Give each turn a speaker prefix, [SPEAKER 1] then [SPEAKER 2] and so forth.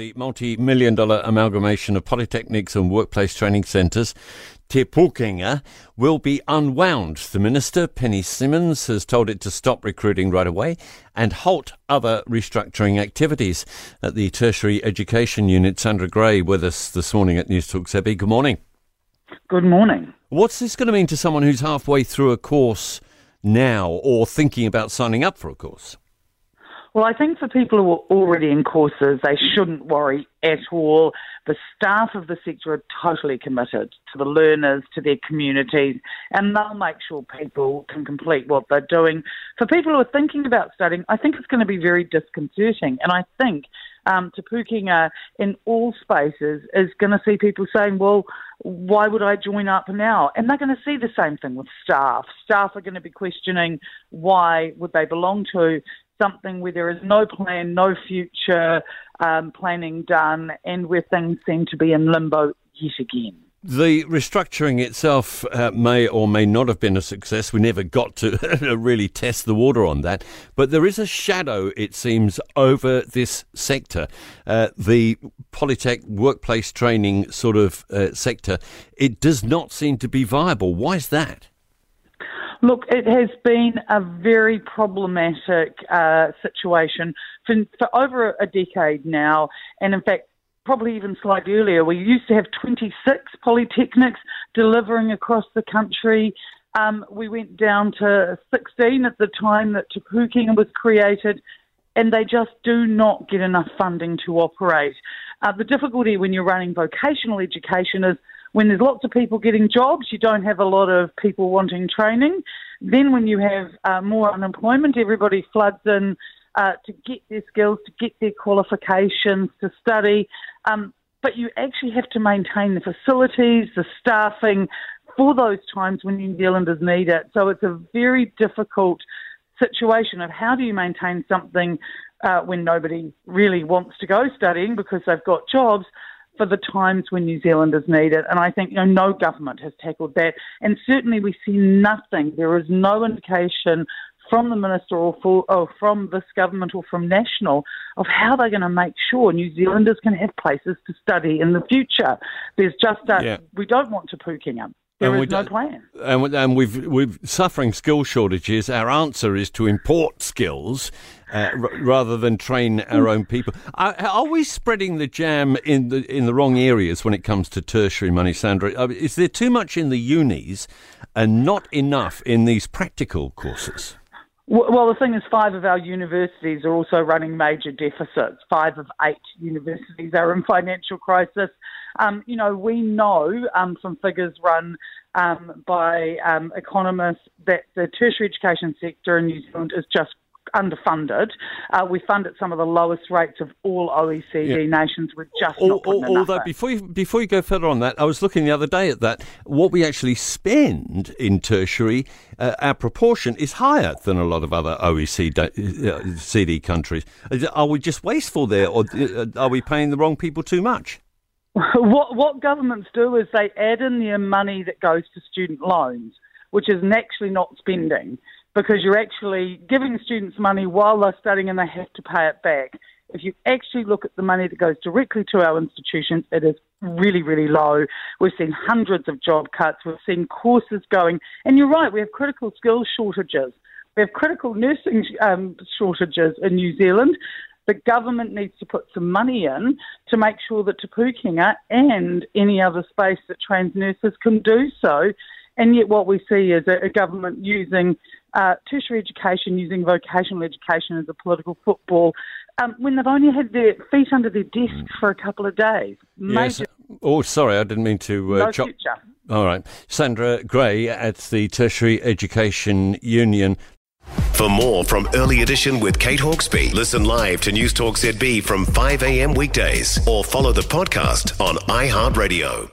[SPEAKER 1] The multi million dollar amalgamation of polytechnics and workplace training centres, Te Pūkenga, will be unwound. The Minister, Penny Simmonds, has told it to stop recruiting right away and halt other restructuring activities. At the Tertiary Education Union, Sandra Grey with us this morning at News Talk ZB. Good morning.
[SPEAKER 2] Good morning.
[SPEAKER 1] What's this going to mean to someone who's halfway through a course now or thinking about signing up for a course?
[SPEAKER 2] Well, I think for people who are already in courses, they shouldn't worry at all. The staff of the sector are totally committed to the learners, to their communities, and they'll make sure people can complete what they're doing. For people who are thinking about studying, I think it's going to be very disconcerting. And I think um, Te Pūkenga in all spaces is going to see people saying, well, why would I join up now? And they're going to see the same thing with staff. Staff are going to be questioning why would they belong to something where there is no plan, no future um, planning done, and where things seem to be in limbo yet again.
[SPEAKER 1] The restructuring itself uh, may or may not have been a success. We never got to really test the water on that. But there is a shadow, it seems, over this sector. Uh, the Polytech workplace training sort of uh, sector, it does not seem to be viable. Why is that?
[SPEAKER 2] Look, it has been a very problematic uh, situation for, for over a decade now, and in fact, probably even slightly earlier. We used to have 26 polytechnics delivering across the country. Um, we went down to 16 at the time that Te was created, and they just do not get enough funding to operate. Uh, the difficulty when you're running vocational education is when there's lots of people getting jobs, you don't have a lot of people wanting training. Then, when you have uh, more unemployment, everybody floods in uh, to get their skills, to get their qualifications, to study. Um, but you actually have to maintain the facilities, the staffing for those times when New Zealanders need it. So it's a very difficult situation of how do you maintain something uh, when nobody really wants to go studying because they've got jobs for the times when New Zealanders need it. And I think you know no government has tackled that. And certainly we see nothing. There is no indication from the minister or, for, or from this government or from national of how they're going to make sure New Zealanders can have places to study in the future. There's just a, yeah. we don't want Te Pūkenga. There and is no plan.
[SPEAKER 1] And, and we've, we've suffering skill shortages. Our answer is to import skills uh, r- rather than train our own people. Are, are, we spreading the jam in the in the wrong areas when it comes to tertiary money, Sandra? Uh, is there too much in the unis and not enough in these practical courses?
[SPEAKER 2] Well, the thing is, five of our universities are also running major deficits. Five of eight universities are in financial crisis. Um, you know, we know um, from figures run um, by um, economists that the tertiary education sector in New Zealand is just underfunded. Uh, we fund at some of the lowest rates of all OECD yeah. nations. We're just all, not putting
[SPEAKER 1] all, Although before you, before you go further on that, I was looking the other day at that. What we actually spend in tertiary, uh, our proportion is higher than a lot of other OECD uh, countries. Are we just wasteful there, or uh, are we paying the wrong people too much?
[SPEAKER 2] What what governments do is they add in the money that goes to student loans, which is actually not spending because you're actually giving students money while they're studying and they have to pay it back. If you actually look at the money that goes directly to our institutions, it is really, really low. We've seen hundreds of job cuts. We've seen courses going. And you're right, we have critical skills shortages. We have critical nursing um, shortages in New Zealand. The government needs to put some money in to make sure that Te and any other space that trains nurses can do so. And yet, what we see is a, a government using uh, tertiary education using vocational education as a political football um, when they've only had their feet under their desk mm. for a couple of days.
[SPEAKER 1] Major- yes. Oh, sorry, I didn't mean to uh,
[SPEAKER 2] no chop. Future.
[SPEAKER 1] All right. Sandra Grey at the Tertiary Education Union.
[SPEAKER 3] For more from Early Edition with Kate Hawkesby, listen live to News Talk ZB from 5 a.m. weekdays or follow the podcast on iHeartRadio.